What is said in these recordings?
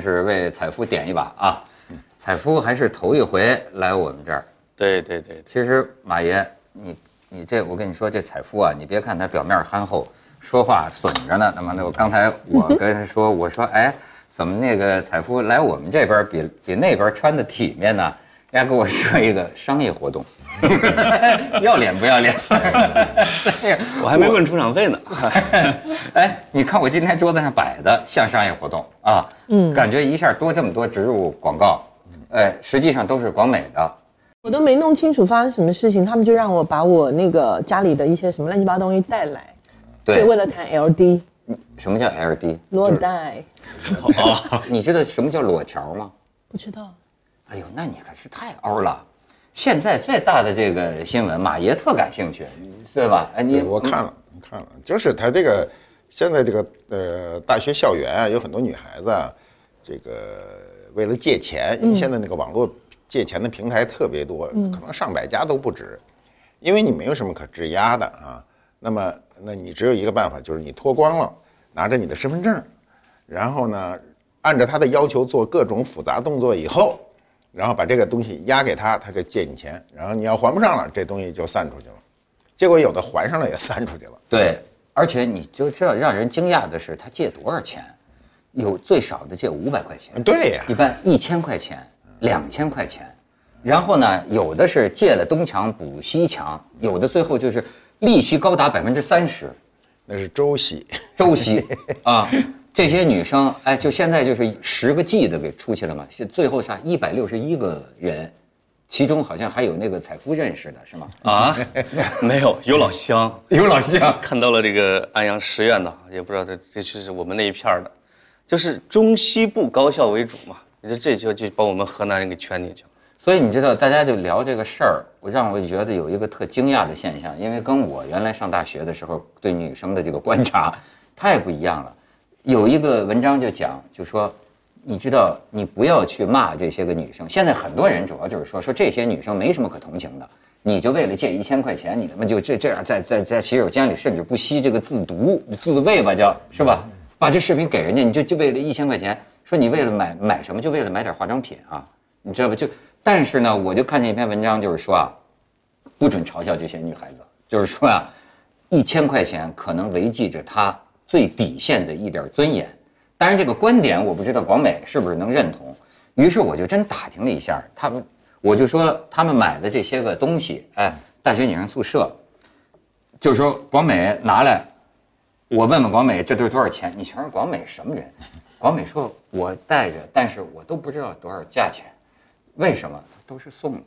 是为采夫点一把啊！采夫还是头一回来我们这儿。对对对，其实马爷，你你这，我跟你说，这采夫啊，你别看他表面憨厚，说话损着呢。那么那我刚才我跟他说，我说哎，怎么那个采夫来我们这边比比那边穿的体面呢？人家跟我说一个商业活动，要脸不要脸？我还没问出场费呢。哎，你看我今天桌子上摆的像商业活动啊，嗯，感觉一下多这么多植入广告，哎，实际上都是广美的。我都没弄清楚发生什么事情，他们就让我把我那个家里的一些什么乱七八糟东西带来，对为了谈 LD 什么叫 LD？裸带，哦，你知道什么叫裸条吗？不知道。哎呦，那你可是太欧了。现在最大的这个新闻，马爷特感兴趣，对吧？哎，你我看了，我看了，就是他这个现在这个呃大学校园啊，有很多女孩子啊，这个为了借钱，因为现在那个网络借钱的平台特别多，可能上百家都不止，因为你没有什么可质押的啊，那么那你只有一个办法，就是你脱光了，拿着你的身份证，然后呢，按照他的要求做各种复杂动作以后，然后把这个东西押给他，他就借你钱，然后你要还不上了，这东西就散出去了。结果有的还上了也散出去了。对，而且你就知道让人惊讶的是，他借多少钱？有最少的借五百块钱，对呀一般一千块钱、两千块钱，然后呢，有的是借了东墙补西墙，有的最后就是利息高达百分之三十。那是周息，周息啊，这些女生，哎，就现在就是十个 G 的给出去了嘛，是最后是一百六十一个人，其中好像还有那个采夫认识的是吗？啊，没有，有老乡有老乡，看到了这个安阳实院的，也不知道这这是我们那一片的，就是中西部高校为主嘛。你说这就就把我们河南人给圈进去了。所以你知道，大家就聊这个事儿，我让我觉得有一个特惊讶的现象，因为跟我原来上大学的时候对女生的这个观察太不一样了。有一个文章就讲，就说，你知道，你不要去骂这些个女生。现在很多人主要就是说，说这些女生没什么可同情的，你就为了借一千块钱，你他妈就这这样在在在洗手间里，甚至不惜这个自毒自卫吧，叫是吧？把这视频给人家，你就就为了一千块钱，说你为了买买什么，就为了买点化妆品啊，你知道吧？就但是呢，我就看见一篇文章，就是说啊，不准嘲笑这些女孩子，就是说啊，一千块钱可能维系着她最底线的一点尊严。当然，这个观点我不知道广美是不是能认同。于是我就真打听了一下，他们，我就说他们买的这些个东西，哎，大学女生宿舍，就是说广美拿来，我问问广美这都是多少钱？你瞧瞧广美什么人？广美说我带着，但是我都不知道多少价钱，为什么？都是送的。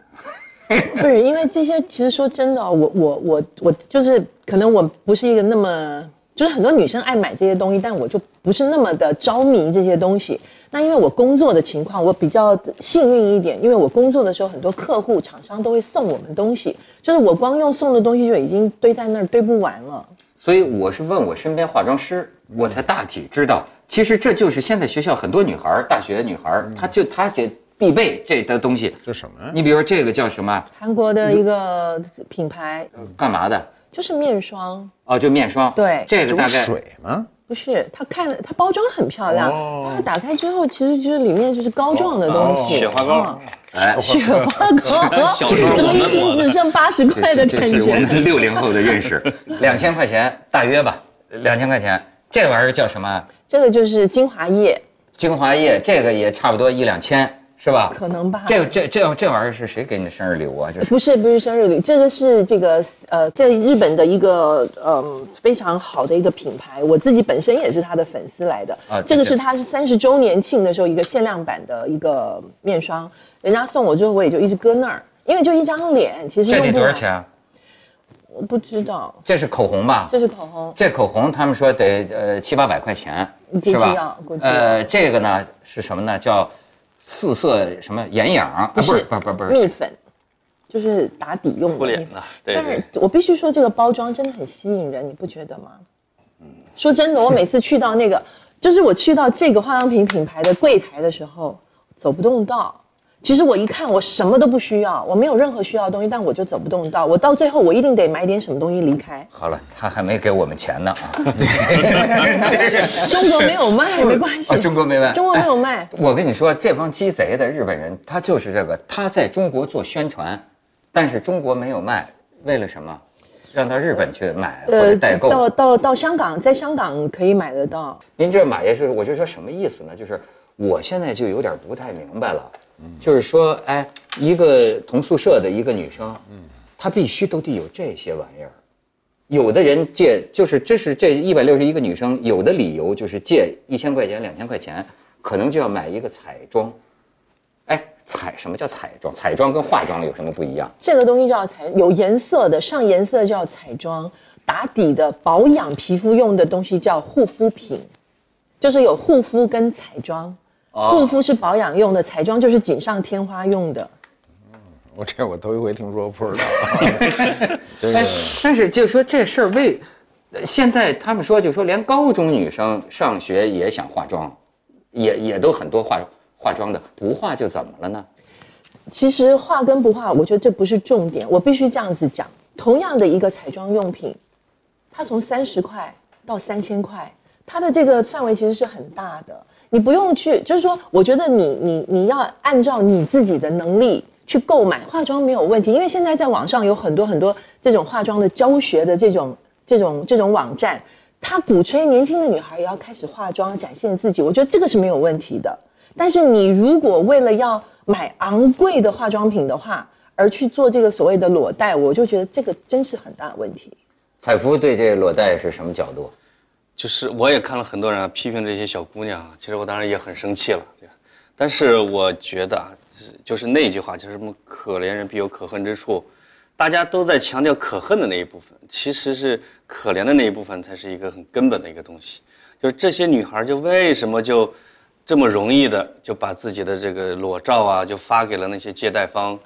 不是因为这些，其实说真的，我我我我就是可能我不是一个那么，就是很多女生爱买这些东西，但我就不是那么的着迷这些东西。那因为我工作的情况，我比较幸运一点，因为我工作的时候，很多客户厂商都会送我们东西，就是我光用送的东西就已经堆在那儿堆不完了。所以我是问我身边化妆师，我才大体知道，其实这就是现在学校很多女孩，大学女孩儿，她就她这必备这的东西。这什么？你比如说这个叫什么？韩国的一个品牌干嘛的？就是面霜，哦，就面霜。对。这个大概水吗？不是，它看了，它包装很漂亮，哦。它打开之后，其实就是里面就是膏状的东西，雪花膏。嗯。哎，雪花膏，小时候怎么一斤只剩八十块的感这是我觉？们六零后的认识，两千块钱大约吧，两千块钱。这玩意儿叫什么？这个就是精华液，精华液，这个也差不多一两千，是吧？可能吧。这这这这玩意儿是谁给你的生日礼物啊？这是不是不是生日礼，这个是这个呃，在日本的一个嗯非常好的一个品牌，我自己本身也是他的粉丝来的。啊这个是他是三十周年庆的时候一个限量版的一个面霜，人家送我之后我也就一直搁那儿，因为就一张脸，其实这？得多少钱？啊？我不知道，这是口红吧？这是口红。这口红他们说得呃七八百块钱，是吧要估？计要呃，这个呢是什么呢？叫四色什么眼影啊？不是不是不是不是蜜粉，就是打底用的敷脸的但是我必须说，这个包装真的很吸引人，你不觉得吗？嗯说真的，我每次去到那个，就是我去到这个化妆品品牌的柜台的时候，走不动道，其实我一看，我什么都不需要，我没有任何需要的东西，但我就走不动道。我到最后，我一定得买点什么东西离开。好了，他还没给我们钱呢啊！中国没有卖，没关系。哦中国没卖，中国没有卖哎。我跟你说，这帮鸡贼的日本人，他就是这个，他在中国做宣传，但是中国没有卖，为了什么？让到日本去买或者代购。到到到香港，在香港可以买得到。您这马爷是，我就说什么意思呢？就是我现在就有点不太明白了，就是说，哎，一个同宿舍的一个女生，嗯，她必须都得有这些玩意儿。有的人借，就是这是这一百六十一个女生，有的理由就是借一千块钱、两千块钱，可能就要买一个彩妆。哎，彩什么叫彩妆？彩妆跟化妆有什么不一样？这个东西叫彩，有颜色的，上颜色叫彩妆，打底的保养皮肤用的东西叫护肤品，就是有护肤跟彩妆。护肤是保养用的，彩妆就是锦上添花用的。我这我头一回听说，不知道。这哎个，但是就说这事儿为，呃现在他们说就说连高中女生上学也想化妆，也也都很多化化妆的，不化就怎么了呢？其实化跟不化，我觉得这不是重点。我必须这样子讲，同样的一个彩妆用品，它从三十块到三千块，它的这个范围其实是很大的。你不用去，就是说，我觉得你你你要按照你自己的能力去购买化妆没有问题，因为现在在网上有很多很多这种化妆的教学的这种这种这种网站，它鼓吹年轻的女孩也要开始化妆，展现自己，我觉得这个是没有问题的。但是你如果为了要买昂贵的化妆品的话，而去做这个所谓的裸贷，我就觉得这个真是很大的问题。彩芙对这个裸贷是什么角度？就是我也看了很多人啊批评这些小姑娘，其实我当然也很生气了，对？但是我觉得啊，就是那句话，就是什么可怜人必有可恨之处，大家都在强调可恨的那一部分，其实是可怜的那一部分才是一个很根本的一个东西。就是这些女孩就为什么就这么容易的就把自己的这个裸照啊就发给了那些借贷方，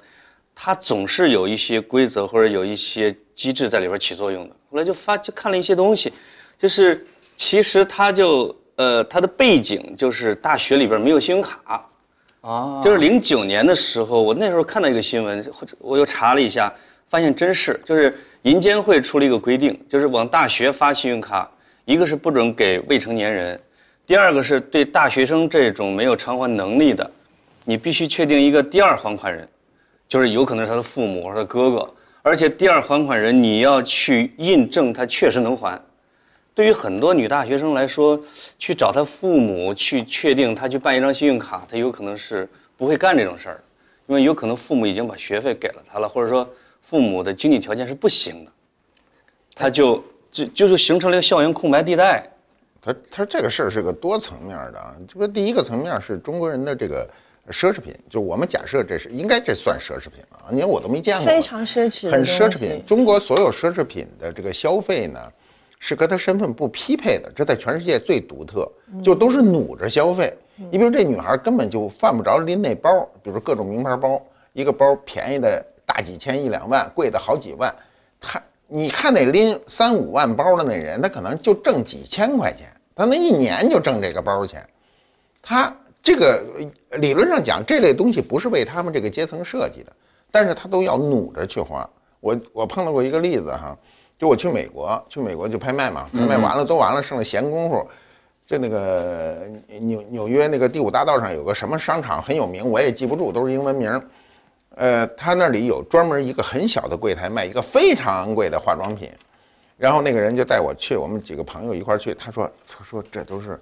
她总是有一些规则或者有一些机制在里边起作用的。后来就发就看了一些东西，就是其实他就呃他的背景就是大学里边没有信用卡，啊，就是零九年的时候，我那时候看到一个新闻，我又查了一下，发现真是，就是银监会出了一个规定，就是往大学发信用卡，一个是不准给未成年人，第二个是对大学生这种没有偿还能力的，你必须确定一个第二还款人，就是有可能是他的父母或者他哥哥，而且第二还款人你要去印证他确实能还。对于很多女大学生来说，去找她父母去确定她去办一张信用卡，她有可能是不会干这种事儿，因为有可能父母已经把学费给了她了，或者说父母的经济条件是不行的，她就就就是形成了一个校园空白地带。他他这个事儿是个多层面的啊。这个第一个层面是中国人的这个奢侈品，就我们假设这是应该这算奢侈品啊，因为我都没见过，非常奢侈很奢侈品。中国所有奢侈品的这个消费呢，是跟他身份不匹配的，这在全世界最独特，就都是努着消费。你比如这女孩根本就犯不着拎那包，比如各种名牌包，一个包便宜的大几千一两万，贵的好几万，她你看那拎三五万包的那人，他可能就挣几千块钱，他那一年就挣这个包钱。他这个理论上讲，这类东西不是为他们这个阶层设计的，但是他都要努着去花。我我碰到过一个例子哈，就我去美国，去美国就拍卖嘛，拍卖完了都完了，剩了闲工夫。在那个纽纽约那个第五大道上有个什么商场很有名，我也记不住，都是英文名。呃，他那里有专门一个很小的柜台卖一个非常昂贵的化妆品，然后那个人就带我去，我们几个朋友一块儿去。他说：“他说这都是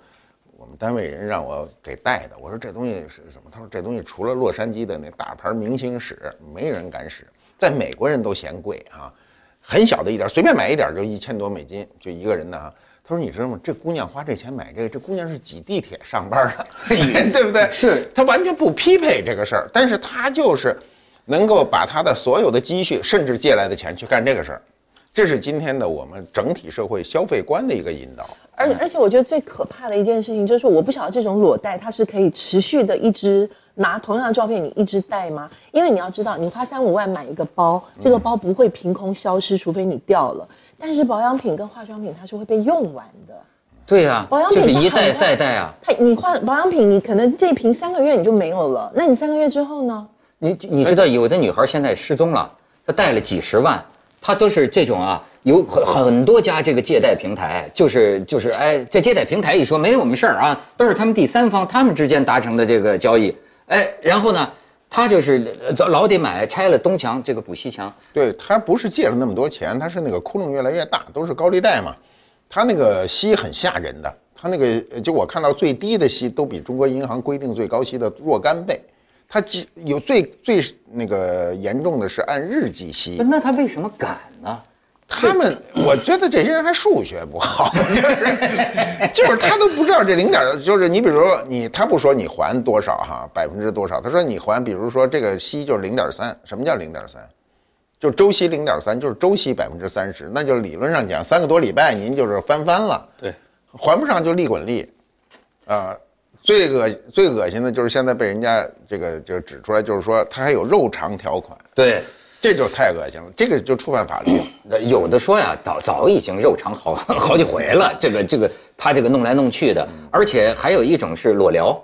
我们单位人让我给带的。”我说：“这东西是什么？”他说：“这东西除了洛杉矶的那大牌明星使，没人敢使，在美国人都嫌贵啊，很小的一点，随便买一点就一千多美金，就一个人的啊。”他说：“你知道吗？这姑娘花这钱买这个，这姑娘是挤地铁上班的，对不对？是她完全不匹配这个事儿，但是她就是能够把她的所有的积蓄，甚至借来的钱去干这个事儿，这是今天的我们整体社会消费观的一个引导。而而且我觉得最可怕的一件事情就是，我不晓得这种裸贷它是可以持续的一直拿同样的照片你一直戴吗？因为你要知道，你花三五万买一个包，这个包不会凭空消失，除非你掉了。但是保养品跟化妆品它是会被用完的。对呀、保养品就是一代再代啊。它你换保养品，你可能这瓶三个月你就没有了，那你三个月之后呢？你你知道有的女孩现在失踪了，她带了几十万，她都是这种啊，有很很多家这个借贷平台，就是就是哎，这借贷平台一说没我们事儿啊，都是他们第三方他们之间达成的这个交易，哎，然后呢，他就是呃老得买拆了东墙这个补西墙，对他不是借了那么多钱，他是那个窟窿越来越大，都是高利贷嘛。他那个息很吓人的，他那个呃就我看到最低的息都比中国银行规定最高息的若干倍。他计有最最那个严重的是按日计息，那他为什么敢呢？他们，我觉得这些人还数学不好，就是就是他都不知道这零点，就是你比如说你，他不说你还多少哈，百分之多少，他说你还，比如说这个息就是零点三，什么叫零点三？就周息零点三，就是周息百分之三十，那就理论上讲，三个多礼拜您就是翻番了，对，还不上就利滚利，啊、最恶最恶心的就是现在被人家这个就指出来，就是说他还有肉偿条款，对。这就太恶心了，这个就触犯法律了。有的说呀，早早已经肉偿好 好几回了，这个这个他这个弄来弄去的，而且还有一种是裸聊，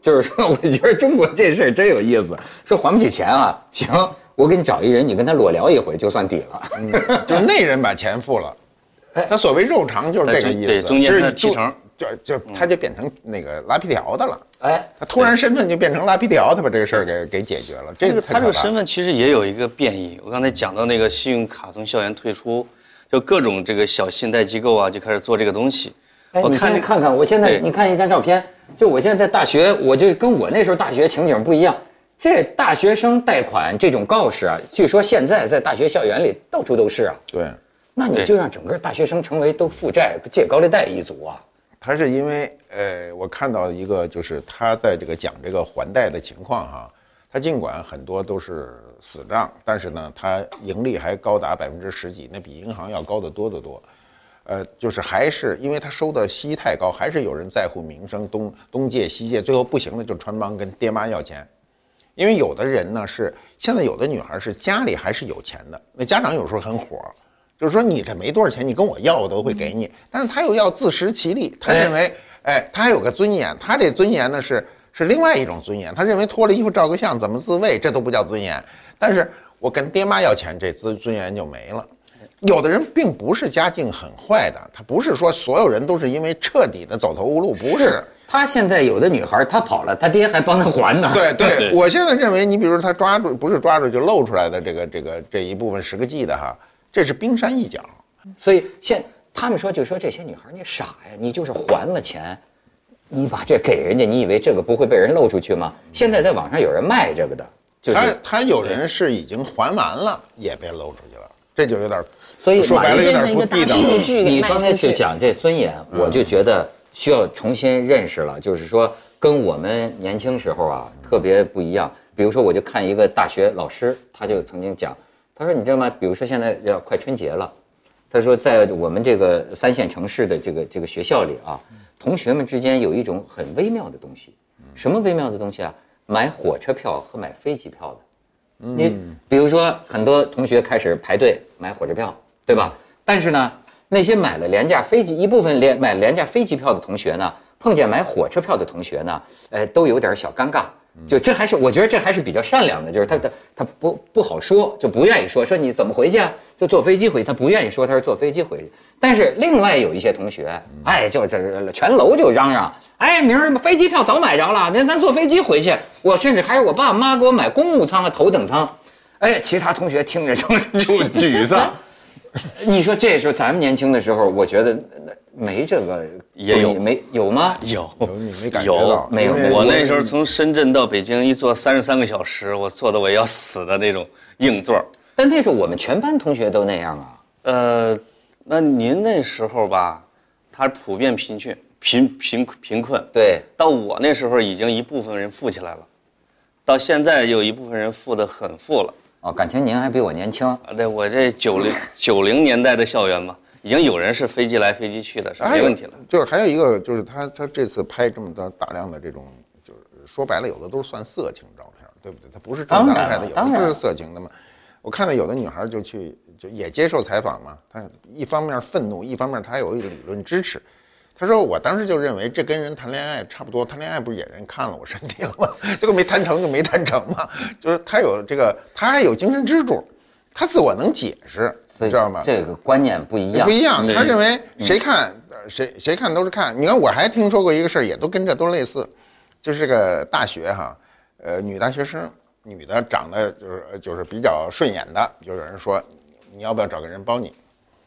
就是说，我觉得中国这事儿真有意思，说还不起钱啊，行，我给你找一人，你跟他裸聊一回就算抵了。就是那人把钱付了，他所谓肉偿就是这个意思，对中间就是他提成，就就他就变成那个拉皮条的了，哎，他突然身份就变成拉皮条，他把这个事儿给给解决了，这这个他这个身份其实也有一个变异。我刚才讲到那个信用卡从校园退出，就各种这个小信贷机构啊就开始做这个东西。哎，你我看那个现在看看，我现在你看一张照片，就我现在在大学，我就跟我那时候大学情景不一样。这大学生贷款这种告示啊，据说现在在大学校园里到处都是啊。对。那你就让整个大学生成为都负债、借高利贷一族啊！他是因为呃，我看到一个就是他在这个讲这个还贷的情况哈，他尽管很多都是死账，但是呢，他盈利还高达百分之十几，那比银行要高得多得多。呃，就是还是因为他收的息太高，还是有人在乎名声，东东借西借，最后不行了就穿帮跟爹妈要钱。因为有的人呢是现在有的女孩是家里还是有钱的，那家长有时候很火，就是说你这没多少钱，你跟我要我都会给你，但是他又要自食其力，他认为，哎，他还有个尊严，他这尊严呢是是另外一种尊严，他认为脱了衣服照个相怎么自慰，这都不叫尊严，但是我跟爹妈要钱，这尊尊严就没了。有的人并不是家境很坏的，他不是说所有人都是因为彻底的走投无路，不是。他现在有的女孩，她跑了，他爹还帮她还呢。对对，对我现在认为，你比如说他抓住，不是抓住就露出来的这个这个这一部分十个 G 的哈，这是冰山一角。所以现他们说，就说这些女孩你傻呀，你就是还了钱，你把这给人家，你以为这个不会被人露出去吗？现在在网上有人卖这个的，就是他他有人是已经还完了，也被露出去了，这就有点，所以说白了有点不地道。数据你刚才。就讲这尊严，我就觉得需要重新认识了，就是说跟我们年轻时候啊特别不一样。比如说，我就看一个大学老师，他就曾经讲，他说你知道吗？比如说现在要快春节了，他说在我们这个三线城市的这个这个学校里啊，同学们之间有一种很微妙的东西，什么微妙的东西啊？买火车票和买飞机票的。你比如说，很多同学开始排队买火车票，对吧？但是呢，那些买了廉价飞机一部分廉买廉价飞机票的同学呢，碰见买火车票的同学呢，呃，都有点小尴尬。就这还是我觉得这还是比较善良的，就是他他他不不好说，就不愿意说说你怎么回去啊？就坐飞机回去，他不愿意说他是坐飞机回去。但是另外有一些同学，哎，就这全楼就嚷嚷，哎，明儿飞机票早买着了，那咱坐飞机回去。我甚至还是我爸妈给我买公务舱啊，头等舱。哎，其他同学听着就 就沮丧。你说这时候咱们年轻的时候，我觉得呃没这个也有没有吗？有你没感觉到有没有我那时候从深圳到北京一坐三十三个小时，我坐的我要死的那种硬座。但那时候我们全班同学都那样啊。呃，那您那时候吧，他普遍贫穷、贫贫贫困。对，到我那时候已经一部分人富起来了，到现在有一部分人富得很富了。哦，感情您还比我年轻。啊，对我这九零九零年代的校园嘛，已经有人是飞机来飞机去的，是没问题了。就是还有一个，就是他他这次拍这么多大量的这种，就是说白了，有的都是算色情照片，对不对？他不是正当然当拍的，有的是色情的嘛。我看到有的女孩就去就也接受采访嘛，她一方面愤怒，一方面她有一个理论支持。她说我当时就认为这跟人谈恋爱差不多，谈恋爱不是也人看了我身体了吗？结 果没谈成就没谈成嘛，就是她有这个，她还有精神支柱，他自我能解释，你知道吗？这个观念不一样，不一样，他认为谁看呃谁谁看都是看。你看我还听说过一个事儿，也都跟这都类似，就是这个大学哈，呃，女大学生，女的长得就是就是比较顺眼的，就有人说你要不要找个人包你？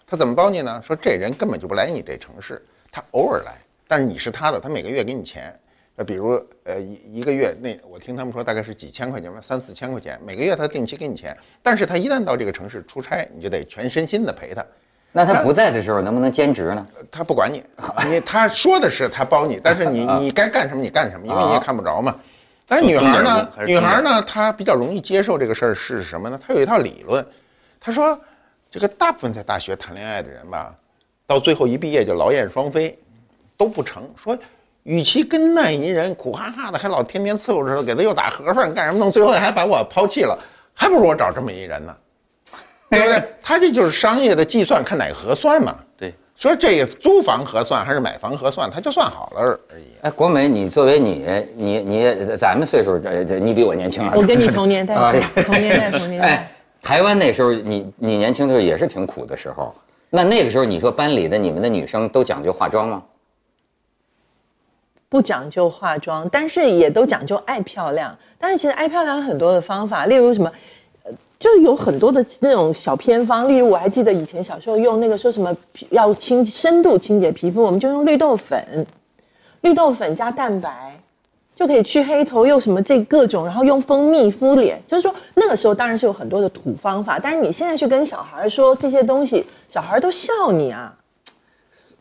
他怎么包你呢？说这人根本就不来你这城市，他偶尔来，但是你是他的，他每个月给你钱。呃，比如呃一一个月那我听他们说大概是几千块钱吧，三四千块钱，每个月他定期给你钱，但是他一旦到这个城市出差，你就得全身心的陪他。那他不在的时候能不能兼职呢？他不管你，你他说的是他包你，但是你 你该干什么你干什么，因为你也看不着嘛。但是女孩呢，女孩呢，她比较容易接受这个事儿是什么呢？她有一套理论，她说，这个大部分在大学谈恋爱的人吧，到最后一毕业就劳燕双飞，都不成。说，与其跟那一人苦哈哈的，还老天天伺候着，给他又打盒饭干什么弄，最后还把我抛弃了，还不如我找这么一人呢，对不对？他这就是商业的计算，看哪个合算嘛。对，说这租房合算还是买房合算，他就算好了而已。哎，国美，你作为你，你你咱们岁数，这这你比我年轻啊。我跟你同年代哎，同年代，同年代 哎。，台湾那时候你你年轻的时候也是挺苦的时候，那那个时候你说班里的你们的女生都讲究化妆吗？不讲究化妆，但是也都讲究爱漂亮。但是其实爱漂亮有很多的方法，例如什么，呃，就有很多的那种小偏方。例如我还记得以前小时候用那个说什么要清深度清洁皮肤，我们就用绿豆粉，绿豆粉加蛋白。就可以去黑头，又什么这各种，然后用蜂蜜敷脸，就是说那个时候当然是有很多的土方法，但是你现在去跟小孩说这些东西，小孩都笑你啊。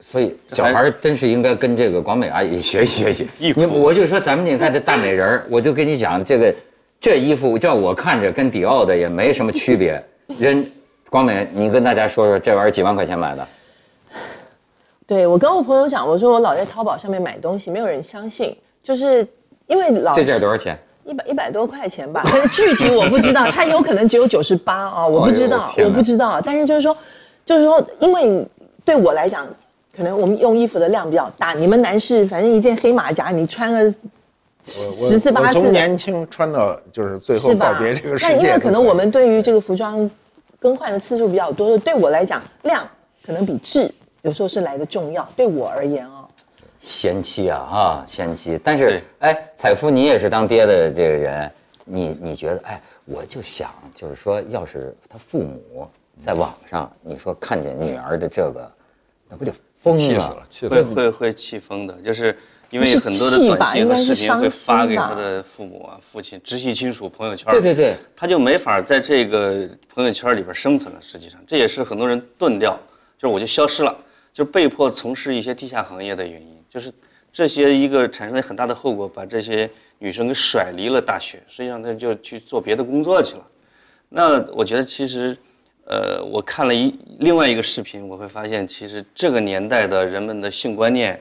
所以小孩儿真是应该跟这个广美阿姨学习学习。你我就说咱们你看这大美人儿，我就跟你讲这个这衣服，叫我看着跟迪奥的也没什么区别。人广美，你跟大家说说这玩意儿几万块钱买的？对我跟我朋友讲，我说我老在淘宝上面买东西，没有人相信，就是因为老这件多少钱？一百一百多块钱吧，但是具体我不知道，它有可能只有九十八啊，我不知道，我不知道。但是就是说，就是说，因为对我来讲，可能我们用衣服的量比较大，你们男士反正一件黑马甲，你穿个十次八次从，年轻穿到就是最后告别这个世那界。因为可能我们对于这个服装更换的次数比较多，对我来讲，量可能比质有时候是来的重要。对我而言哦，贤妻啊啊，贤妻！但是哎，采夫，你也是当爹的这个人，你你觉得哎，我就想就是说，要是他父母在网上，你说看见女儿的这个，那不就疯了气死了，？气死会了。会会气疯的，就是因为很多的短信和视频会发给他的父母啊、父亲、直系亲属、朋友圈对对对，他就没法在这个朋友圈里边生存了。实际上，这也是很多人钝掉，就是我就消失了，就被迫从事一些地下行业的原因，就是这些一个产生了很大的后果，把这些女生给甩离了大学，实际上她就去做别的工作去了。那我觉得其实，呃，我看了一另外一个视频，我会发现，其实这个年代的人们的性观念，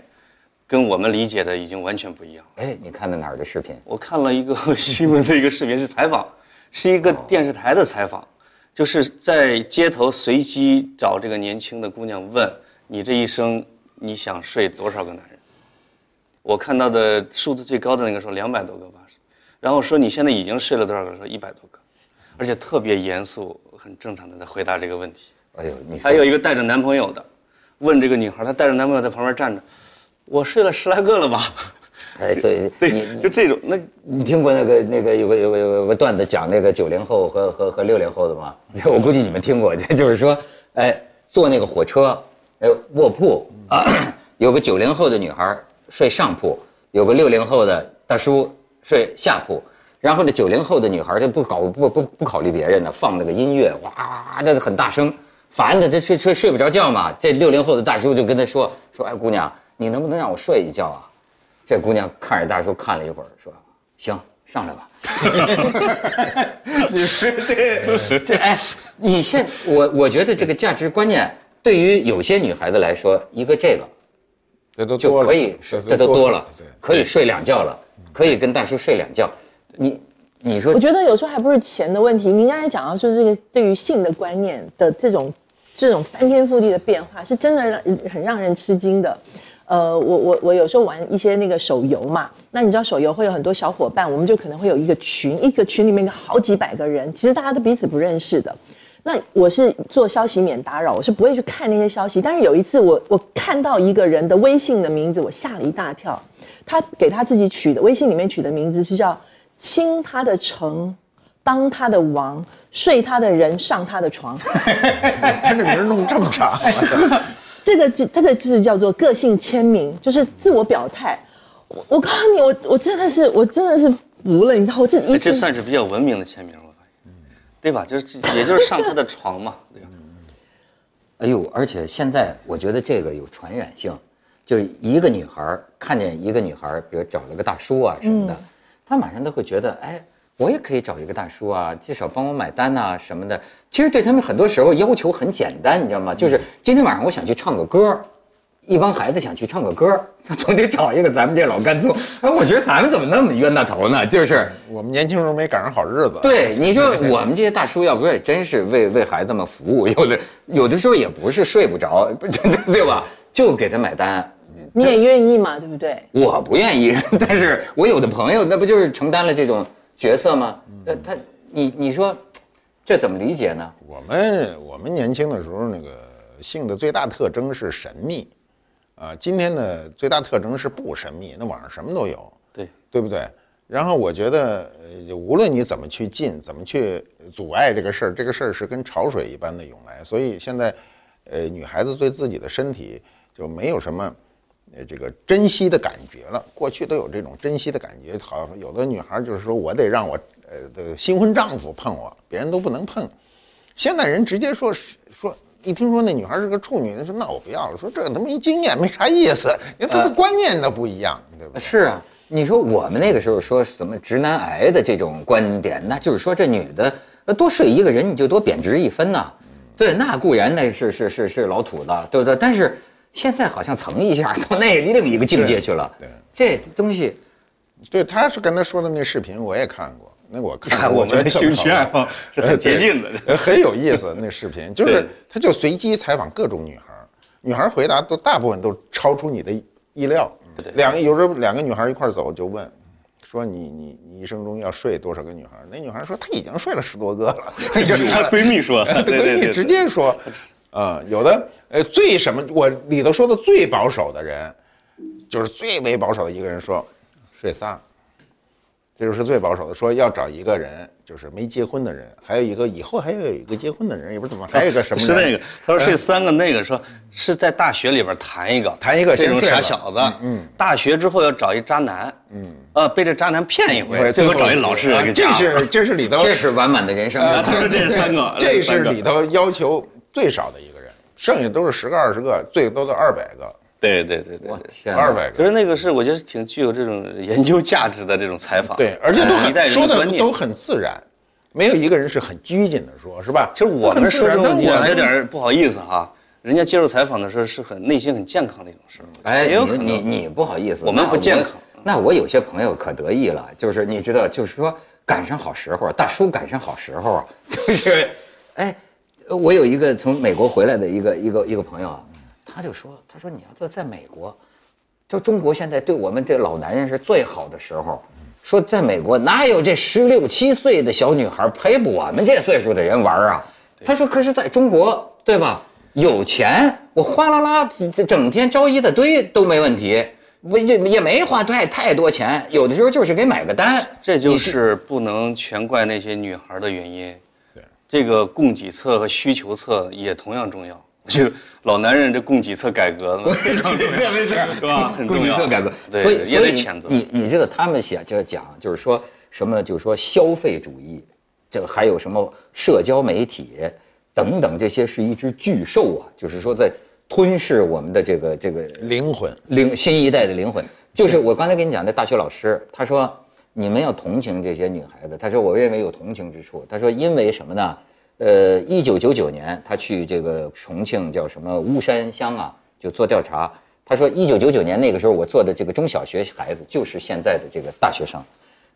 跟我们理解的已经完全不一样了。哎，你看的哪儿的视频？我看了一个新闻的一个视频，是采访，是一个电视台的采访，就是在街头随机找这个年轻的姑娘问你这一生你想睡多少个男人？我看到的数字最高的那个说两百多个吧，然后说你现在已经睡了多少个？说一百多个，而且特别严肃、很正常的在回答这个问题。哎呦，你还有一个带着男朋友的，问这个女孩，她带着男朋友在旁边站着，我睡了十来个了吧？哎，对 对，你就这种那你听过那个那个有个有个有个段子讲那个九零后和和和六零后的吗？我估计你们听过，就是说，哎，坐那个火车，哎，卧铺啊，有个九零后的女孩睡上铺，有个六零后的大叔睡下铺，然后这九零后的女孩就不搞不不不考虑别人的，放那个音乐，哇，这很大声，烦的这睡睡睡不着觉嘛。这六零后的大叔就跟她说说，哎，姑娘，你能不能让我睡一觉啊？这姑娘看着大叔看了一会儿，说：“行，上来吧。”你说这这哎，你现我我觉得这个价值观念对于有些女孩子来说，一个这个这都就可以，这这都多了对，可以睡两觉了，可以跟大叔睡两觉。你你说我觉得有时候还不是钱的问题。您刚才讲到说这个对于性的观念的这种这种翻天覆地的变化，是真的让很让人吃惊的。呃，我我我有时候玩一些那个手游嘛，那你知道手游会有很多小伙伴，我们就可能会有一个群，一个群里面有好几百个人，其实大家都彼此不认识的。那我是做消息免打扰，我是不会去看那些消息。但是有一次我我看到一个人的微信的名字，我吓了一大跳。他给他自己取的微信里面取的名字是叫“倾他的城，当他的王，睡他的人上他的床”。他这名儿弄 这么长，这个这这个是叫做个性签名，就是自我表态。我我告诉你，我我真的是我真的是服了，你知道，我这一哎这算是比较文明的签名，我发现，对吧？就是也就是上他的床嘛，对吧？哎呦，而且现在我觉得这个有传染性，就是一个女孩看见一个女孩，比如找了个大叔啊什么的，她马上都会觉得，哎，我也可以找一个大叔啊，至少帮我买单呐、什么的。其实对他们很多时候要求很简单，你知道吗？就是今天晚上我想去唱个歌，一帮孩子想去唱个歌，他总得找一个咱们这老干粗。哎，我觉得咱们怎么那么冤大头呢？就是。我们年轻时候没赶上好日子。对，你说 我们这些大叔要不也真是为为孩子们服务，有的有的时候也不是睡不着，对吧？就给他买单。你也愿意嘛，对不对？我不愿意，但是我有的朋友那不就是承担了这种角色吗？那他你你说这怎么理解呢？我们我们年轻的时候，那个性的最大特征是神秘，啊，今天的最大特征是不神秘，那网上什么都有，对，对不对？然后我觉得，呃，无论你怎么去禁，怎么去阻碍这个事儿，这个事儿是跟潮水一般的涌来。所以现在，呃，女孩子对自己的身体就没有什么，呃，这个珍惜的感觉了。过去都有这种珍惜的感觉，好，有的女孩就是说我得让我呃的新婚丈夫碰我，别人都不能碰。现在人直接说说，一听说那女孩是个处女，说那我不要了，说这他妈一经验没啥意思，因为他的观念都不一样，对不对？是啊，你说我们那个时候说什么直男癌的这种观点，那就是说这女的呃多睡一个人你就多贬值一分呐、对，那固然那是是是是老土的，对不对？但是现在好像蹭一下到那另一个境界去了。对这东西对，他是跟他说的那视频我也看过，那我看看，我们的兴趣爱好 是很接近的。呃很有意思。那视频 就是对他就随机采访各种女孩，女孩回答都大部分都超出你的意料。对两个有时候两个女孩一块儿走就问。说你你你一生中要睡多少个女孩？那女孩说她已经睡了十多个了，她闺蜜说，闺蜜直接说，啊、有的呃最什么，我里头说的最保守的人，就是最为保守的一个人说，睡仨，这就是最保守的，说要找一个人，就是没结婚的人，还有一个以后还要有一个结婚的人，也不知道怎么还有一个什么人是那个，他说睡三个，那个说是在大学里边谈一个，谈一个这种傻小子，嗯，大学之后要找一渣男，嗯，呃，被这渣男骗一回，最后找一老实人啊这给嫁了。是这是里头这是完满的人生。啊，他说这是三个，这是里头要求最少的一个人，剩下都是十个二十个，最多的二百个，对对对对我对。天，二百个其。实那个是我觉得挺具有这种研究价值的这种采访，对，而且都哎一代很说人的观念都。很自然，没有一个人是很拘谨的说，是吧？其实我们说这种问题我还有点不好意思哈，人家接受采访的时候是很内心很健康的一种事儿，哎，也有可能你你你不好意思，我们不健康那我有些朋友可得意了，就是你知道，就是说赶上好时候，大叔赶上好时候，就是，哎，我有一个从美国回来的一个一个一个朋友啊，他就说，他说你要在在美国，就中国现在对我们这老男人是最好的时候。说在美国哪有这十六七岁的小女孩陪我们这岁数的人玩啊？他说，可是在中国，对吧？有钱，我哗啦啦，这整天招一大堆都没问题，不也也没花太太多钱，有的时候就是给买个单。这就是不能全怪那些女孩的原因。对，这个供给侧和需求侧也同样重要。就老男人这供给侧改革呢，非常重要，没错，是吧？很重要。供给侧改革，对，所以也得谴责。你你知道他们写就讲，就是说什么，就是说消费主义，这个还有什么社交媒体等等，这些是一只巨兽啊，就是说在吞噬我们的这个这个灵魂。灵新一代的灵魂，就是我刚才跟你讲的大学老师，他说你们要同情这些女孩子，他说我认为有同情之处，他说因为什么呢？呃，一九九九年他去这个重庆叫什么巫山乡啊，就做调查，他说一九九九年那个时候我做的这个中小学孩子就是现在的这个大学生，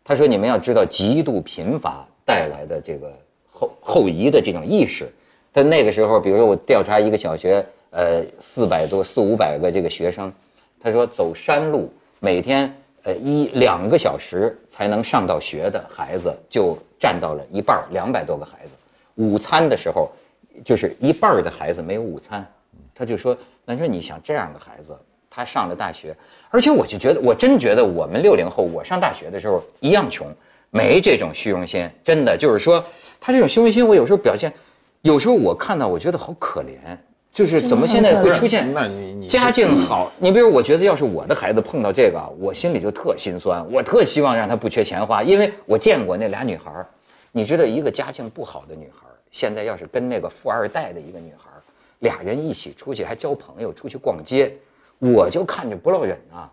他说你们要知道极度贫乏带来的这个后后移的这种意识。但那个时候，比如说我调查一个小学，呃，四百多四五百个这个学生，他说走山路每天呃一两个小时才能上到学的孩子就占到了一半儿，两百多个孩子。午餐的时候，就是一半儿的孩子没有午餐，他就说，那说你想这样的孩子，他上了大学，而且我就觉得，我真觉得我们六零后，我上大学的时候一样穷，没这种虚荣心，真的就是说，他这种虚荣心，我有时候表现，有时候我看到，我觉得好可怜，就是怎么现在会出现那你你家境好，你比如我觉得要是我的孩子碰到这个，我心里就特心酸，我特希望让他不缺钱花，因为我见过那俩女孩儿，你知道一个家境不好的女孩儿，现在要是跟那个富二代的一个女孩儿，俩人一起出去还交朋友，出去逛街，我就看着不落忍啊。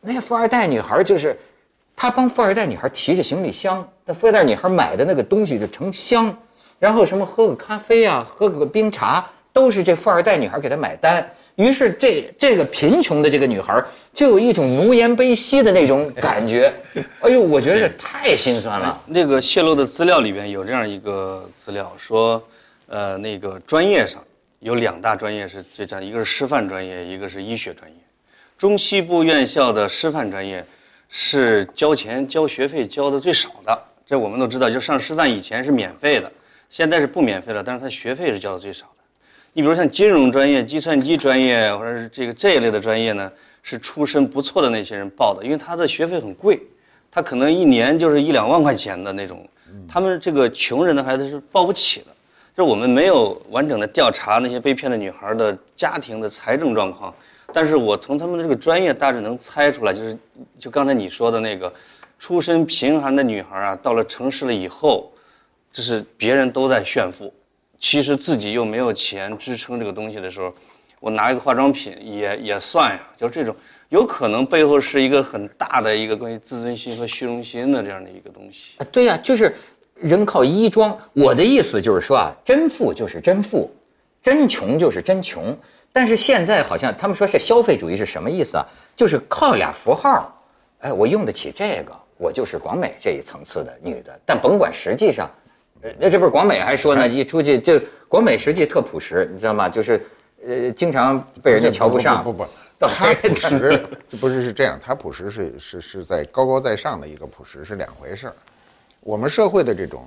那富二代女孩儿就是，她帮富二代女孩提着行李箱，那富二代女孩买的那个东西就成箱，然后什么喝个咖啡啊，喝个冰茶，都是这富二代女孩给他买单。于是这这个贫穷的这个女孩就有一种奴颜卑膝的那种感觉。哎呦，我觉得这太心酸了。那个泄露的资料里边有这样一个资料，说，呃，那个专业上有两大专业是这样，一个是师范专业，一个是医学专业。中西部院校的师范专业是交钱交学费交的最少的，这我们都知道。就上师范以前是免费的，现在是不免费了，但是他学费是交的最少的。你比如像金融专业、计算机专业或者是这个这一类的专业呢，是出身不错的那些人报的，因为他的学费很贵，他可能一年就是一两万块钱的那种，他们这个穷人的孩子是报不起的。就是我们没有完整的调查那些被骗的女孩的家庭的财政状况，但是我从他们的这个专业大致能猜出来，就是就刚才你说的那个，出身贫寒的女孩啊，到了城市了以后，就是别人都在炫富，其实自己又没有钱支撑这个东西的时候，我拿一个化妆品也也算呀，就是这种有可能背后是一个很大的一个关于自尊心和虚荣心的这样的一个东西。对呀、就是人靠衣装。我的意思就是说啊，真富就是真富，真穷就是真穷。但是现在好像他们说是消费主义是什么意思啊？就是靠俩符号，哎，我用得起这个，我就是广美这一层次的女的。但甭管实际上，那这不是广美还说呢？一出去就广美实际特朴实，你知道吗？就是呃，经常被人家瞧不上。不不他朴实不是是这样，他朴实是是是在高高在上的一个朴实是两回事儿。我们社会的这种，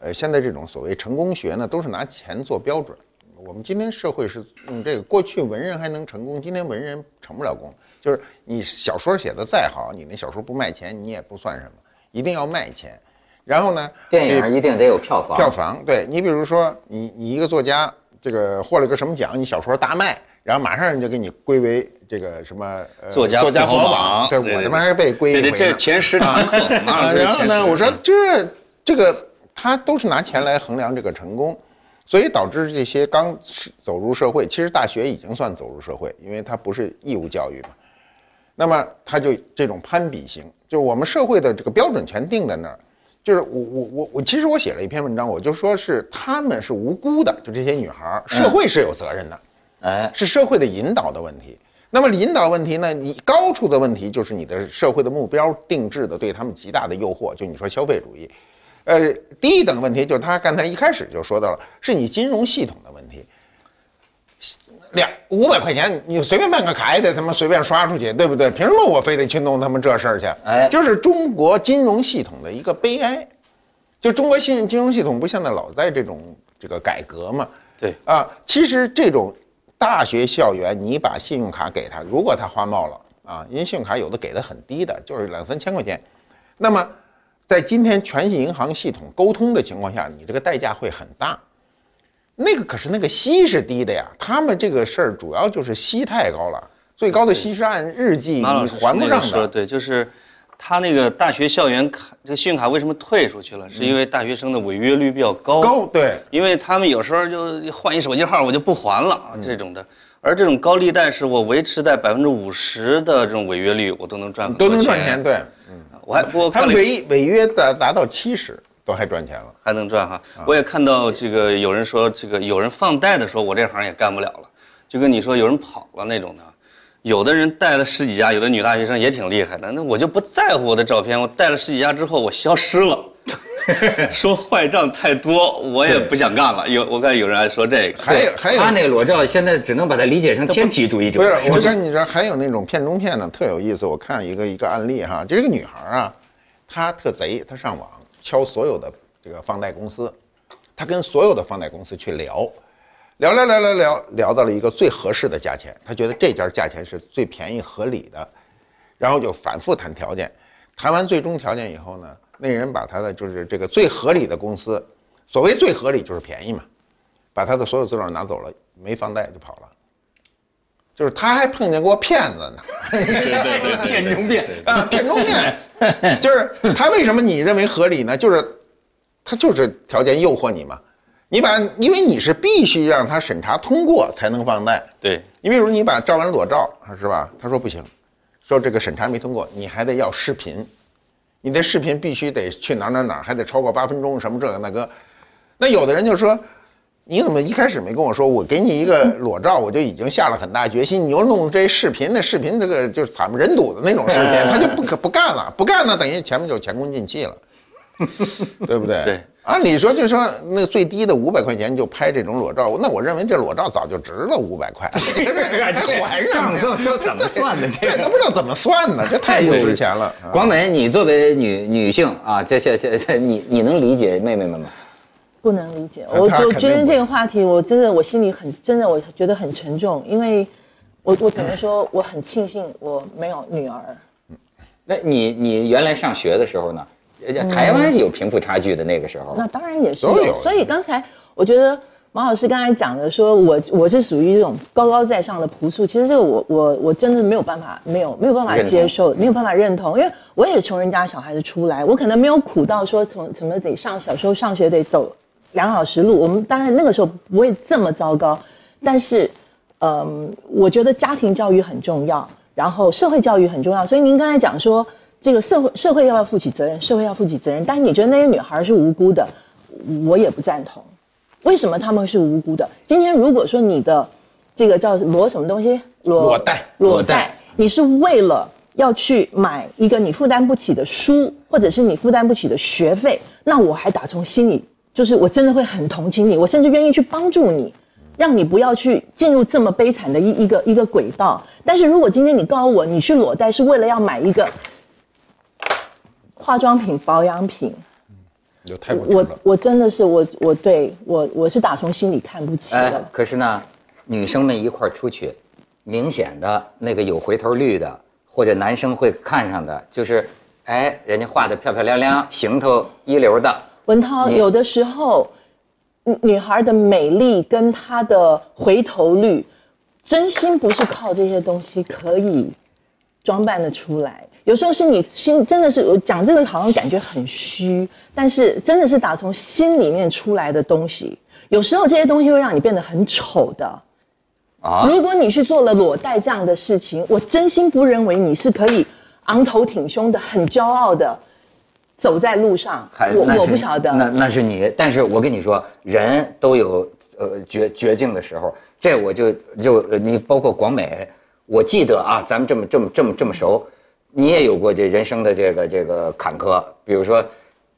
呃，现在这种所谓成功学呢，都是拿钱做标准。我们今天社会是用这个，过去文人还能成功，今天文人成不了功。就是你小说写的再好，你那小说不卖钱，你也不算什么，一定要卖钱。然后呢，电影一定得有票房。票房，对你比如说你你一个作家，这个获了个什么奖，你小说大卖，然后马上人就给你归为这个什么、呃、作家作家富豪榜，对对对我他妈还被归为对对，这是前十常 客，啊，然后呢，我说这这个他都是拿钱来衡量这个成功，所以导致这些刚走入社会，其实大学已经算走入社会，因为它不是义务教育嘛。那么他就这种攀比型，就是我们社会的这个标准全定在那儿。就是我我我我，其实我写了一篇文章，我就说是他们是无辜的，就这些女孩儿，社会是有责任的。哎，是社会的引导的问题。那么引导问题呢？你高处的问题就是你的社会的目标定制的对他们极大的诱惑，就你说消费主义。呃，第一等问题就是他刚才一开始就说到了，是你金融系统。两五百块钱，你随便办个卡也得他妈随便刷出去，对不对？凭什么我非得去弄他们这事儿去？哎就是中国金融系统的一个悲哀。就中国信金融系统不现在老在这种这个改革嘛？对啊，其实这种大学校园，你把信用卡给他，如果他花冒了啊，因为信用卡有的给的很低的，就是两三千块钱，那么在今天全系银行系统沟通的情况下，你这个代价会很大。那个可是那个息是低的呀，他们这个事儿主要就是息太高了，最高的息是按日计你还不上说的的。对，就是他那个大学校园卡，这个信用卡为什么退出去了？是因为大学生的违约率比较高。高对，因为他们有时候就换一手机号，我就不还了这种的。而这种高利贷是我维持在百分之五十的这种违约率，我都能赚很多都能赚钱。对，我还不过他违违约达达到七十都还赚钱了。还能赚哈。啊我也看到这个有人说，这个有人放贷的时候，我这行也干不了了，就跟你说有人跑了那种的。有的人带了十几家，有的女大学生也挺厉害的。那我就不在乎我的照片，我带了十几家之后，我消失了，说坏账太多，我也不想干了。有我看有人还说这个，还有还有他那个裸照现在只能把它理解成天体主义者。不是，我就跟你说，还有那种片中片呢，特有意思。我看一个一个案例哈，就一个女孩啊，她特贼，她上网敲所有的这个放贷公司，他跟所有的放贷公司去聊，聊聊聊聊聊聊到了一个最合适的价钱，他觉得这家价钱是最便宜合理的，然后就反复谈条件，谈完最终条件以后呢，那人把他的就是这个最合理的公司，所谓最合理就是便宜嘛，把他的所有资料拿走了，没放贷就跑了。就是他还碰见过骗子呢，骗中骗啊，骗中骗，就是他为什么你认为合理呢？就是他就是条件诱惑你嘛，你把因为你是必须让他审查通过才能放贷，对，你比如你把照完裸照是吧？他说不行，说这个审查没通过，你还得要视频，你的视频必须得去哪儿哪儿哪儿，还得超过八分钟，什么这个那个。那有的人就说，你怎么一开始没跟我说？我给你一个 裸照，我就已经下了很大决心，你又弄这视频，那视频这个就是惨不忍睹的那种视频，他就不可不干了，不干了，等于前面就前功尽弃了，对不对？对。按理说，就说那最低的五百块钱就拍这种裸照，那我认为这裸照早就值了五百块。这还账这这怎么算的？这这都不知道怎么算呢，这太不值钱了。啊广美，你作为女女性啊，这这这这，你你能理解妹妹们吗？不能理解。我我他肯定不觉得这个话题，我真的我心里很真的，我觉得很沉重，因为我我只能说我很庆幸我没有女儿。那你你原来上学的时候呢？呃台湾有贫富差距的那个时候，那当然也是都有有，所以刚才我觉得马老师刚才讲的，说我我是属于这种高高在上的朴素，其实这个我我我真的没有办法，没有没有办法接受，没有办法认同，因为我也是穷人家小孩子出来，我可能没有苦到说从怎么得上小时候上学得走两小时录，我们当然那个时候不会这么糟糕，但是嗯，我觉得家庭教育很重要，然后社会教育很重要，所以您刚才讲说。这个社会社会要不要负起责任？社会要负起责任，但是你觉得那些女孩是无辜的，我也不赞同。为什么她们是无辜的？今天如果说你的这个叫裸什么东西，裸裸贷裸贷，你是为了要去买一个你负担不起的书，或者是你负担不起的学费，那我还打从心里就是我真的会很同情你，我甚至愿意去帮助你，让你不要去进入这么悲惨的一一个一个轨道。但是如果今天你告诉我你去裸贷是为了要买一个化妆品、保养品，我。我真的是我我对我我是打从心里看不起哎的。，可是呢，女生们一块出去，明显的那个有回头率的，或者男生会看上的，就是，哎，人家画的漂漂亮亮，行头一流的，文涛，有的时候，女女孩的美丽跟她的回头率，真心不是靠这些东西可以装扮的出来。有时候是你心真的是我讲这个好像感觉很虚，但是真的是打从心里面出来的东西。有时候这些东西会让你变得很丑的。啊，如果你去做了裸贷这样的事情，我真心不认为你是可以昂头挺胸的、很骄傲的走在路上。我我不晓得。那那是你，但是我跟你说，人都有呃绝绝境的时候，这我就就呃你包括广美，我记得啊，咱们这么这么这么这么熟，你也有过这人生的这个这个坎坷，比如说，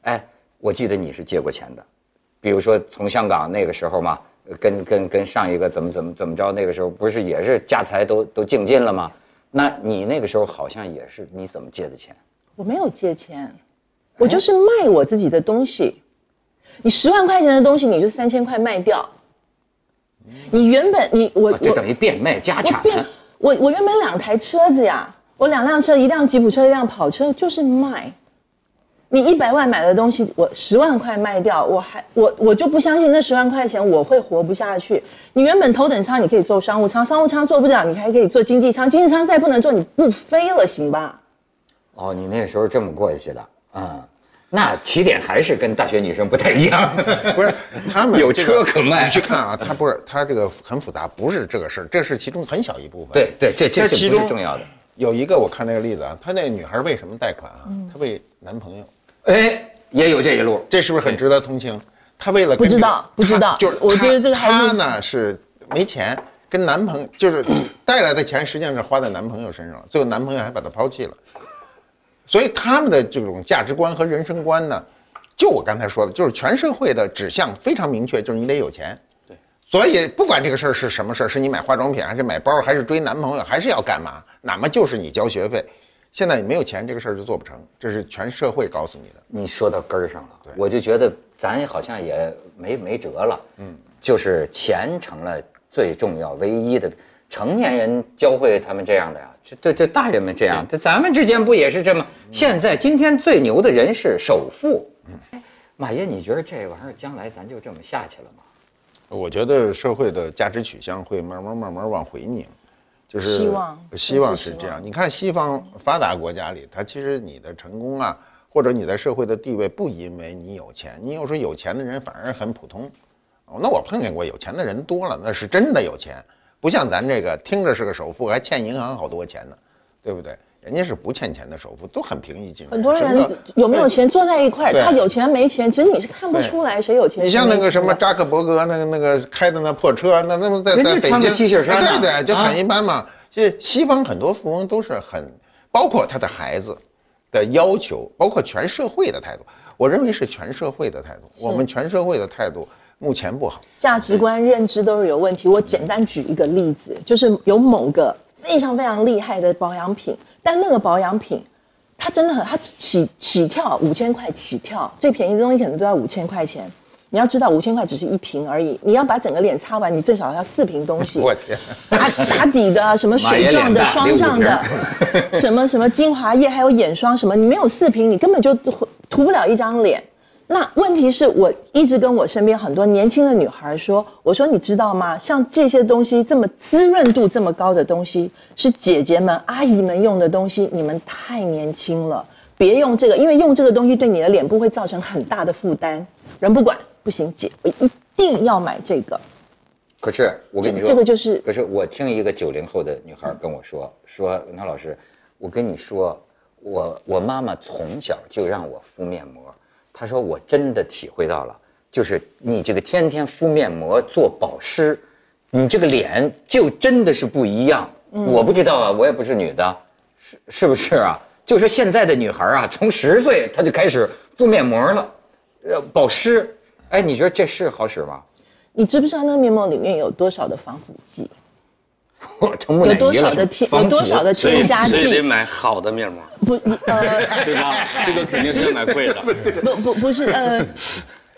哎，我记得你是借过钱的，比如说从香港那个时候嘛，呃跟跟跟上一个怎么怎么怎么着，那个时候不是也是家财都都净尽了吗？那你那个时候好像也是，你怎么借的钱？我没有借钱，我就是卖我自己的东西。你十万块钱的东西，你就三千块卖掉。你原本你我啊这等于变卖家产。我变我我原本两台车子呀，我两辆车，一辆吉普车，一辆跑车，就是卖。你一百万买的东西，我十万块卖掉，我还我我就不相信那十万块钱我会活不下去。你原本头等舱你可以坐商务舱，商务舱坐不了，你还可以坐经济舱，经济舱再不能坐，你不飞了，行吧？哦，你那时候这么过去的，嗯，那起点还是跟大学女生不太一样。不是他们 有这个车可卖你去看啊，他不是他这个很复杂，不是这个事儿，这是其中很小一部分。对对，这这其中重要的。有一个我看那个例子啊，她那个女孩为什么贷款啊？她为男朋友，哎，也有这一路。这是不是很值得同情？她为了不知道不知道就是我觉得这个还是她呢是没钱，跟男朋友就是 带来的钱实际上是花在男朋友身上了，最后男朋友还把她抛弃了。所以他们的这种价值观和人生观呢，就我刚才说的，就是全社会的指向非常明确，就是你得有钱。对，所以不管这个事儿是什么事儿，是你买化妆品，还是买包，还是追男朋友，还是要干嘛，哪怕就是你交学费。现在你没有钱，这个事儿就做不成，这是全社会告诉你的。你说到根儿上了，我就觉得咱好像也没没辙了。嗯，就是钱成了最重要、唯一的。成年人教会他们这样的呀，这对对，大人们这样，这咱们之间不也是这么？现在今天最牛的人是首富。嗯，马爷，你觉得这玩意儿将来咱就这么下去了吗？我觉得社会的价值取向会慢慢慢慢往回拧。就是希望，希望是这样。你看西方发达国家里，它其实你的成功啊，或者你在社会的地位，不因为你有钱，你有时候有钱的人反而很普通。哦，那我碰见过有钱的人多了，那是真的有钱，不像咱这个听着是个首富，还欠银行好多钱呢，对不对？人家是不欠钱的首富，都很平易近人。很多人有没有钱坐在一块，他有钱没钱，其实你是看不出来谁有钱。你像那个什么扎克伯格，那个那个开的那破车，那那么在在北京，对对，就很一般嘛。就西方很多富翁都是很，包括他的孩子的要求，包括全社会的态度。我认为是全社会的态度。我们全社会的态度目前不好，价值观认知都是有问题。我简单举一个例子，就是有某个非常非常厉害的保养品。但那个保养品，它真的很，它起起跳五千块起跳，最便宜的东西可能都要五千块钱。你要知道，五千块只是一瓶而已，你要把整个脸擦完，你最少要四瓶东西。我天！打打底的，什么水状的、霜状的，什么什么精华液，还有眼霜什么，你没有四瓶，你根本就涂不了一张脸。那问题是我一直跟我身边很多年轻的女孩说，我说你知道吗？像这些东西这么滋润度这么高的东西，是姐姐们、阿姨们用的东西，你们太年轻了，别用这个，因为用这个东西对你的脸部会造成很大的负担。人不管不行，姐我一定要买这个。可是我跟你说，这个就是，可是我听一个九零后的女孩跟我说，说文涛老师，我跟你说，我我妈妈从小就让我敷面膜。他说：“我真的体会到了，就是你这个天天敷面膜做保湿，你这个脸就真的是不一样。我不知道啊，我也不是女的，是是不是啊？就说现在的女孩啊，从十岁她就开始敷面膜了，呃，保湿。哎，你觉得这是好使吗？你知不知道那个面膜里面有多少的防腐剂？我成木乃伊了。有多少的添？有多少的添加剂？所以得买好的面膜。不，呃，对吧？这个肯定是要买贵的。不不不是，呃，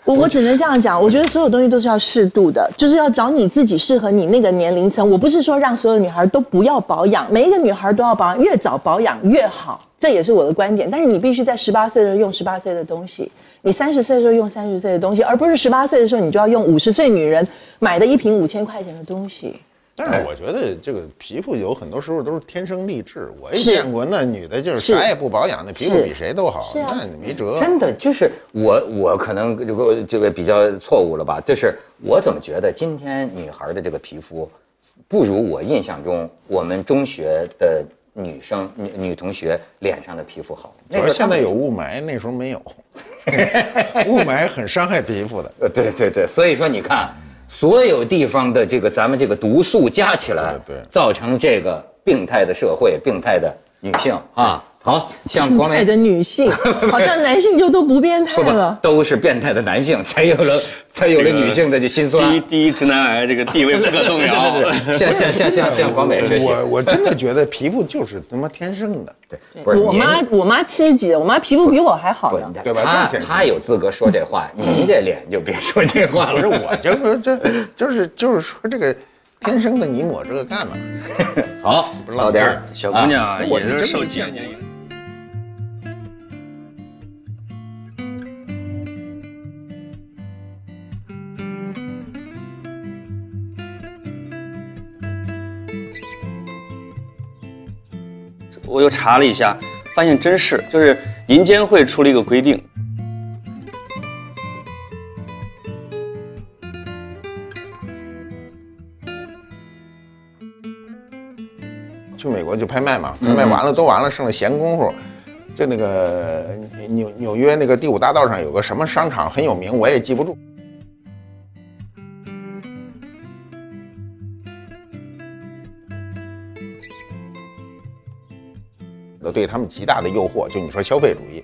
我我只能这样讲。我觉得所有东西都是要适度的，就是要找你自己适合你那个年龄层。我不是说让所有女孩都不要保养，每一个女孩都要保养，越早保养越好，这也是我的观点。但是你必须在十八岁的时候用十八岁的东西，你三十岁的时候用三十岁的东西，而不是十八岁的时候你就要用五十岁女人买的一瓶五千块钱的东西。但是我觉得这个皮肤有很多时候都是天生丽质，我也见过那女的，就是啥也不保养，那皮肤比谁都好，那你没辙。真的就是我，我可能这个这个比较错误了吧？就是我怎么觉得今天女孩的这个皮肤，不如我印象中我们中学的女生女女同学脸上的皮肤好。那个现在有雾霾，那时候没有，雾霾很伤害皮肤的。呃，对对对，所以说你看。所有地方的这个咱们这个毒素加起来，对，造成这个病态的社会，病态的女性啊。好像变态的女性，好像男性就都不变态了，都是变态的男性才有了，才有了女性的这心酸。第一，第一直男癌这个地位不可动摇。向向向向向广美学习。我我真的觉得皮肤就是他妈天生的。对，不是我妈，我妈七十几，我妈皮肤比我还好呢，对吧？她她有资格说这话，您这脸就别说这话了。不是我就说这，就是就是说这个天生的，你抹这个干嘛？好，老点儿，小姑娘也是受几我又查了一下，发现真是，就是银监会出了一个规定，去美国就拍卖嘛，拍卖完了都完了，剩了闲工夫，在那个纽纽约那个第五大道上有个什么商场很有名，我也记不住。对他们极大的诱惑，就你说消费主义，